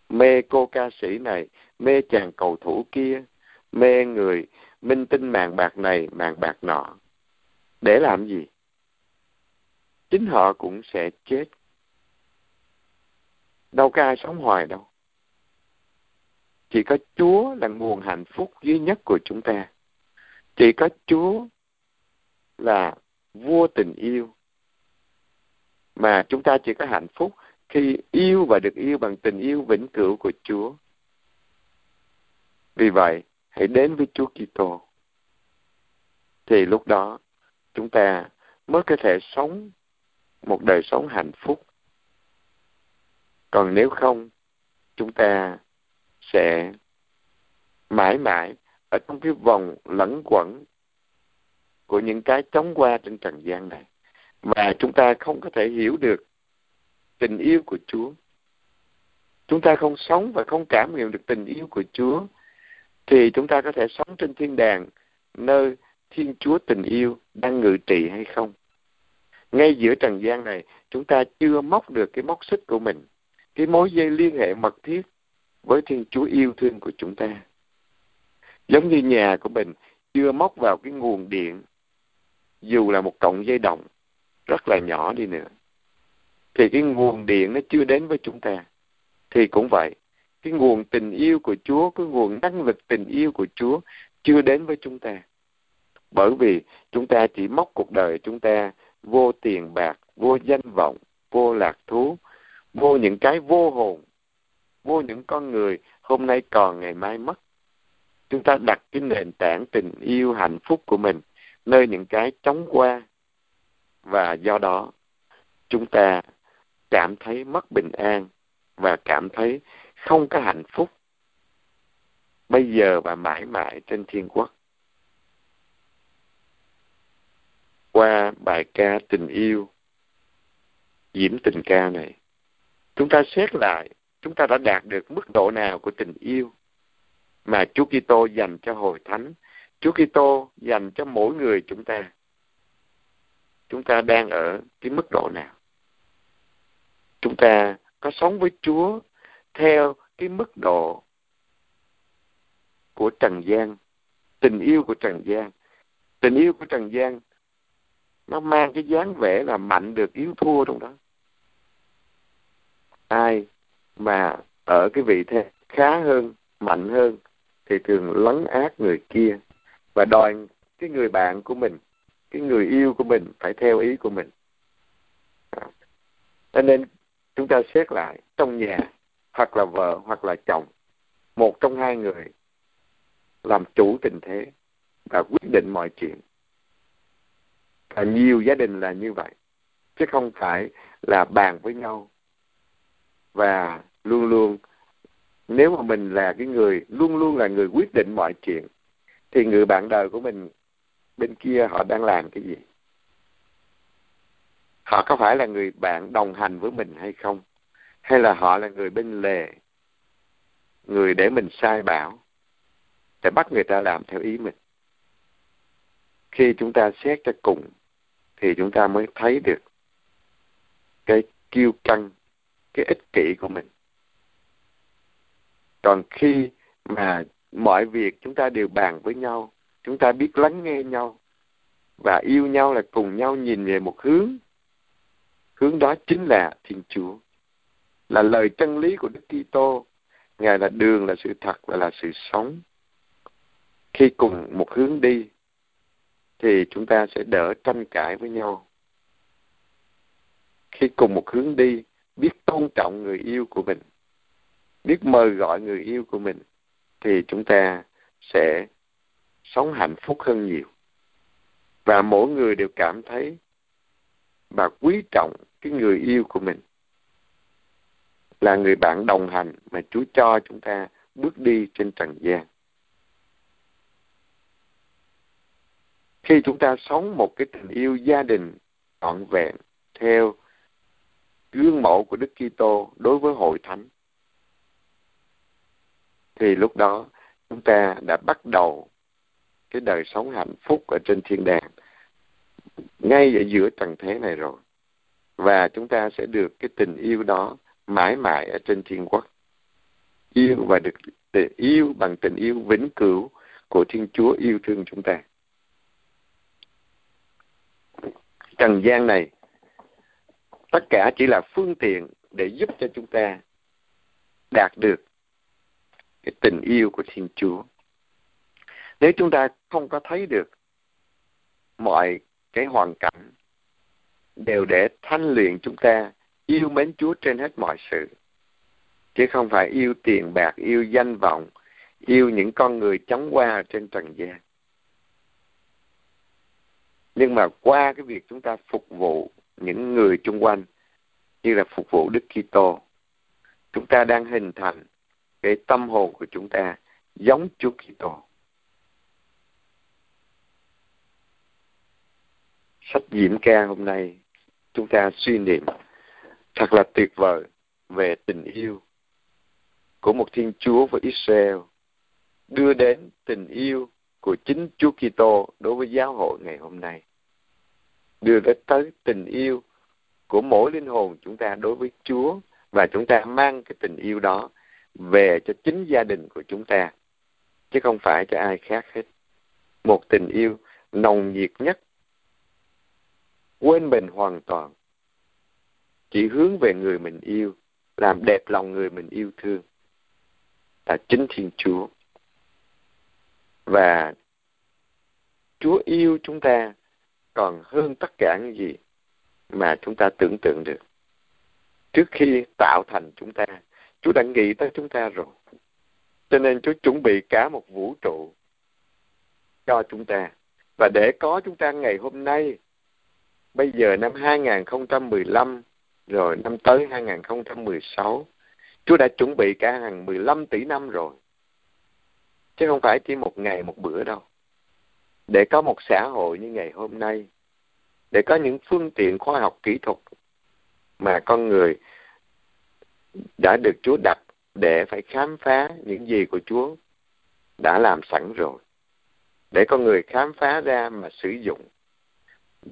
mê cô ca sĩ này, mê chàng cầu thủ kia, mê người minh tinh màng bạc này, màng bạc nọ. Để làm gì? Chính họ cũng sẽ chết. Đâu có ai sống hoài đâu. Chỉ có Chúa là nguồn hạnh phúc duy nhất của chúng ta. Chỉ có Chúa là vua tình yêu. Mà chúng ta chỉ có hạnh phúc khi yêu và được yêu bằng tình yêu vĩnh cửu của Chúa. Vì vậy, hãy đến với Chúa Kitô. Thì lúc đó chúng ta mới có thể sống một đời sống hạnh phúc. Còn nếu không, chúng ta sẽ mãi mãi ở trong cái vòng lẫn quẩn của những cái chóng qua trên trần gian này và chúng ta không có thể hiểu được tình yêu của Chúa. Chúng ta không sống và không cảm nghiệm được tình yêu của Chúa thì chúng ta có thể sống trên thiên đàng nơi Thiên Chúa tình yêu đang ngự trị hay không? Ngay giữa trần gian này, chúng ta chưa móc được cái móc xích của mình, cái mối dây liên hệ mật thiết với Thiên Chúa yêu thương của chúng ta. Giống như nhà của mình chưa móc vào cái nguồn điện, dù là một cọng dây đồng rất là nhỏ đi nữa, thì cái nguồn điện nó chưa đến với chúng ta. Thì cũng vậy, cái nguồn tình yêu của Chúa, cái nguồn năng lực tình yêu của Chúa chưa đến với chúng ta. Bởi vì chúng ta chỉ móc cuộc đời chúng ta vô tiền bạc, vô danh vọng, vô lạc thú, vô những cái vô hồn, vô những con người hôm nay còn ngày mai mất. Chúng ta đặt cái nền tảng tình yêu hạnh phúc của mình nơi những cái chóng qua và do đó chúng ta cảm thấy mất bình an và cảm thấy không có hạnh phúc bây giờ và mãi mãi trên thiên quốc qua bài ca tình yêu diễm tình ca này chúng ta xét lại chúng ta đã đạt được mức độ nào của tình yêu mà Chúa Kitô dành cho hội thánh, Chúa Kitô dành cho mỗi người chúng ta. Chúng ta đang ở cái mức độ nào? Chúng ta có sống với Chúa theo cái mức độ của Trần gian, tình yêu của Trần gian. Tình yêu của Trần gian nó mang cái dáng vẻ là mạnh được yếu thua trong đó. Ai mà ở cái vị thế khá hơn, mạnh hơn thì thường lấn át người kia và đòi cái người bạn của mình, cái người yêu của mình phải theo ý của mình. À, cho nên chúng ta xét lại trong nhà hoặc là vợ hoặc là chồng, một trong hai người làm chủ tình thế và quyết định mọi chuyện. Và nhiều gia đình là như vậy, chứ không phải là bàn với nhau và luôn luôn nếu mà mình là cái người luôn luôn là người quyết định mọi chuyện thì người bạn đời của mình bên kia họ đang làm cái gì họ có phải là người bạn đồng hành với mình hay không? Hay là họ là người bên lề, người để mình sai bảo, để bắt người ta làm theo ý mình? Khi chúng ta xét cho cùng, thì chúng ta mới thấy được cái kiêu căng, cái ích kỷ của mình. Còn khi mà mọi việc chúng ta đều bàn với nhau, chúng ta biết lắng nghe nhau và yêu nhau là cùng nhau nhìn về một hướng hướng đó chính là thiên chúa, là lời chân lý của đức kitô. Ngài là đường, là sự thật và là sự sống. Khi cùng một hướng đi, thì chúng ta sẽ đỡ tranh cãi với nhau. Khi cùng một hướng đi, biết tôn trọng người yêu của mình, biết mời gọi người yêu của mình, thì chúng ta sẽ sống hạnh phúc hơn nhiều. Và mỗi người đều cảm thấy và quý trọng cái người yêu của mình là người bạn đồng hành mà Chúa cho chúng ta bước đi trên trần gian. Khi chúng ta sống một cái tình yêu gia đình trọn vẹn theo gương mẫu của Đức Kitô đối với hội thánh, thì lúc đó chúng ta đã bắt đầu cái đời sống hạnh phúc ở trên thiên đàng ngay ở giữa trần thế này rồi và chúng ta sẽ được cái tình yêu đó mãi mãi ở trên thiên quốc yêu và được yêu bằng tình yêu vĩnh cửu của thiên chúa yêu thương chúng ta trần gian này, tất cả chỉ là phương tiện để giúp cho chúng ta đạt được cái tình yêu của Thiên Chúa. Nếu chúng ta không có thấy được mọi cái hoàn cảnh đều để thanh luyện chúng ta, yêu mến Chúa trên hết mọi sự. Chứ không phải yêu tiền bạc, yêu danh vọng, yêu những con người chóng qua trên trần gian. Nhưng mà qua cái việc chúng ta phục vụ những người chung quanh, như là phục vụ Đức Kitô, chúng ta đang hình thành cái tâm hồn của chúng ta giống Chúa Kitô. Sách Diễm Ca hôm nay chúng ta suy niệm thật là tuyệt vời về tình yêu của một Thiên Chúa với Israel, đưa đến tình yêu của chính Chúa Kitô đối với giáo hội ngày hôm nay. Đưa đến tới tình yêu của mỗi linh hồn chúng ta đối với Chúa, và chúng ta mang cái tình yêu đó về cho chính gia đình của chúng ta, chứ không phải cho ai khác hết. Một tình yêu nồng nhiệt nhất quên mình hoàn toàn chỉ hướng về người mình yêu làm đẹp lòng người mình yêu thương là chính Thiên Chúa. Và Chúa yêu chúng ta còn hơn tất cả những gì mà chúng ta tưởng tượng được. Trước khi tạo thành chúng ta, Chúa đã nghĩ tới chúng ta rồi. Cho nên Chúa chuẩn bị cả một vũ trụ cho chúng ta. Và để có chúng ta ngày hôm nay, bây giờ năm 2015, rồi năm tới 2016, Chúa đã chuẩn bị cả hàng 15 tỷ năm rồi. Chứ không phải chỉ một ngày một bữa đâu. Để có một xã hội như ngày hôm nay, để có những phương tiện khoa học kỹ thuật mà con người đã được Chúa đặt để phải khám phá những gì của Chúa đã làm sẵn rồi. Để con người khám phá ra mà sử dụng.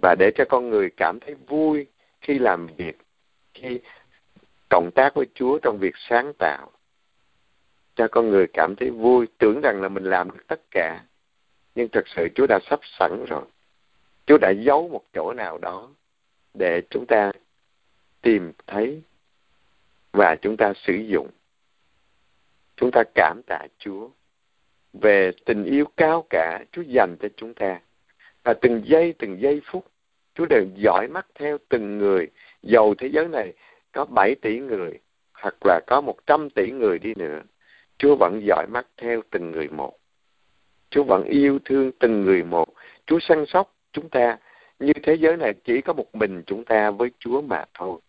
Và để cho con người cảm thấy vui khi làm việc, khi cộng tác với Chúa trong việc sáng tạo cho con người cảm thấy vui. Tưởng rằng là mình làm được tất cả nhưng thật sự Chúa đã sắp sẵn rồi. Chúa đã giấu một chỗ nào đó để chúng ta tìm thấy và chúng ta sử dụng. Chúng ta cảm tạ Chúa về tình yêu cao cả Chúa dành cho chúng ta và từng giây từng giây phút Chúa đều dõi mắt theo từng người dầu thế giới này có 7 tỷ người hoặc là có 100 tỷ người đi nữa, Chúa vẫn dõi mắt theo từng người một. Chúa vẫn yêu thương từng người một. Chúa săn sóc chúng ta như thế giới này chỉ có một mình chúng ta với Chúa mà thôi.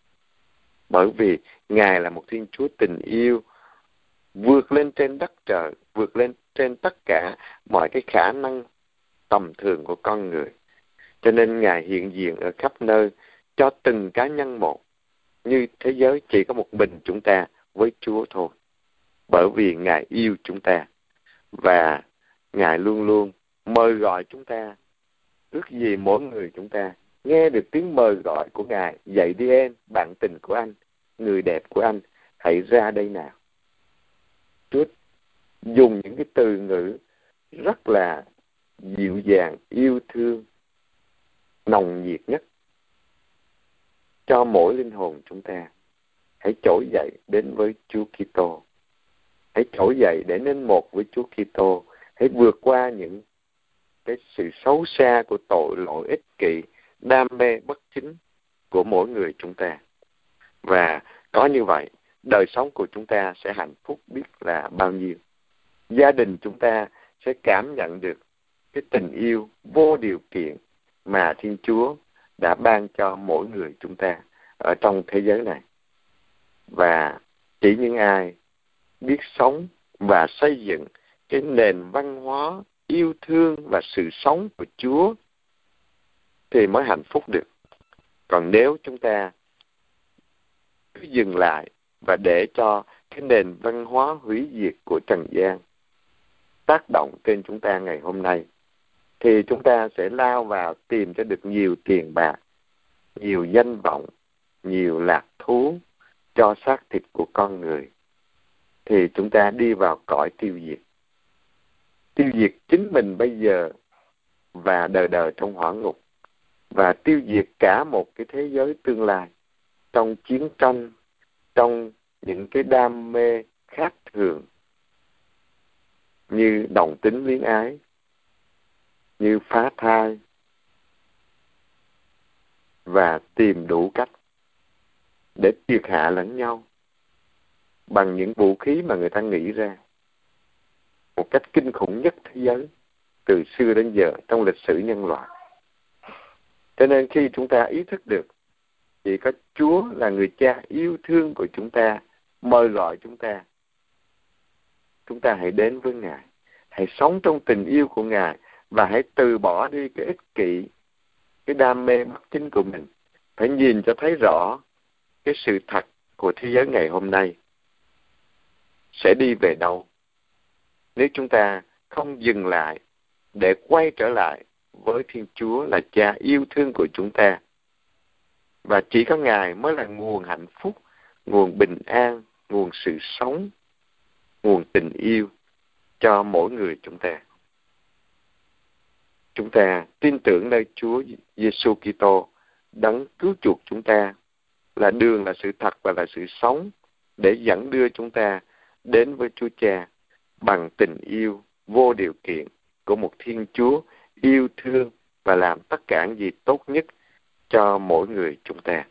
Bởi vì Ngài là một Thiên Chúa tình yêu vượt lên trên đất trời, vượt lên trên tất cả mọi cái khả năng tầm thường của con người. Cho nên Ngài hiện diện ở khắp nơi cho từng cá nhân một như thế giới chỉ có một mình chúng ta với Chúa thôi. Bởi vì Ngài yêu chúng ta và Ngài luôn luôn mời gọi chúng ta. Ước gì mỗi người chúng ta nghe được tiếng mời gọi của Ngài, dậy đi em, bạn tình của anh, người đẹp của anh, hãy ra đây nào. Chúa dùng những cái từ ngữ rất là dịu dàng, yêu thương, nồng nhiệt nhất cho mỗi linh hồn chúng ta hãy trỗi dậy đến với Chúa Kitô. Hãy trỗi dậy để nên một với Chúa Kitô. Hãy vượt qua những cái sự xấu xa của tội lỗi ích kỷ, đam mê bất chính của mỗi người chúng ta. Và có như vậy, đời sống của chúng ta sẽ hạnh phúc biết là bao nhiêu. Gia đình chúng ta sẽ cảm nhận được cái tình yêu vô điều kiện mà Thiên Chúa đã ban cho mỗi người chúng ta ở trong thế giới này và chỉ những ai biết sống và xây dựng cái nền văn hóa yêu thương và sự sống của Chúa thì mới hạnh phúc được. Còn nếu chúng ta cứ dừng lại và để cho cái nền văn hóa hủy diệt của Trần gian tác động trên chúng ta ngày hôm nay thì chúng ta sẽ lao vào tìm cho được nhiều tiền bạc, nhiều danh vọng, nhiều lạc thú cho xác thịt của con người thì chúng ta đi vào cõi tiêu diệt. Tiêu diệt chính mình bây giờ và đời đời trong hỏa ngục và tiêu diệt cả một cái thế giới tương lai trong chiến tranh, trong những cái đam mê khác thường như đồng tính luyến ái, như phá thai và tìm đủ cách để triệt hạ lẫn nhau bằng những vũ khí mà người ta nghĩ ra một cách kinh khủng nhất thế giới từ xưa đến giờ trong lịch sử nhân loại. Cho nên khi chúng ta ý thức được chỉ có Chúa là người cha yêu thương của chúng ta, mời gọi chúng ta. Chúng ta hãy đến với Ngài, hãy sống trong tình yêu của Ngài và hãy từ bỏ đi cái ích kỷ, cái đam mê bất chính của mình. Phải nhìn cho thấy rõ cái sự thật của thế giới ngày hôm nay sẽ đi về đâu. Nếu chúng ta không dừng lại để quay trở lại với Thiên Chúa là cha yêu thương của chúng ta. Và chỉ có Ngài mới là nguồn hạnh phúc, nguồn bình an, nguồn sự sống, nguồn tình yêu cho mỗi người chúng ta. Chúng ta tin tưởng nơi Chúa Giêsu Kitô đấng cứu chuộc chúng ta là đường, là sự thật và là sự sống để dẫn đưa chúng ta đến với Chúa Cha bằng tình yêu vô điều kiện của một Thiên Chúa yêu thương và làm tất cả những gì tốt nhất cho mỗi người chúng ta.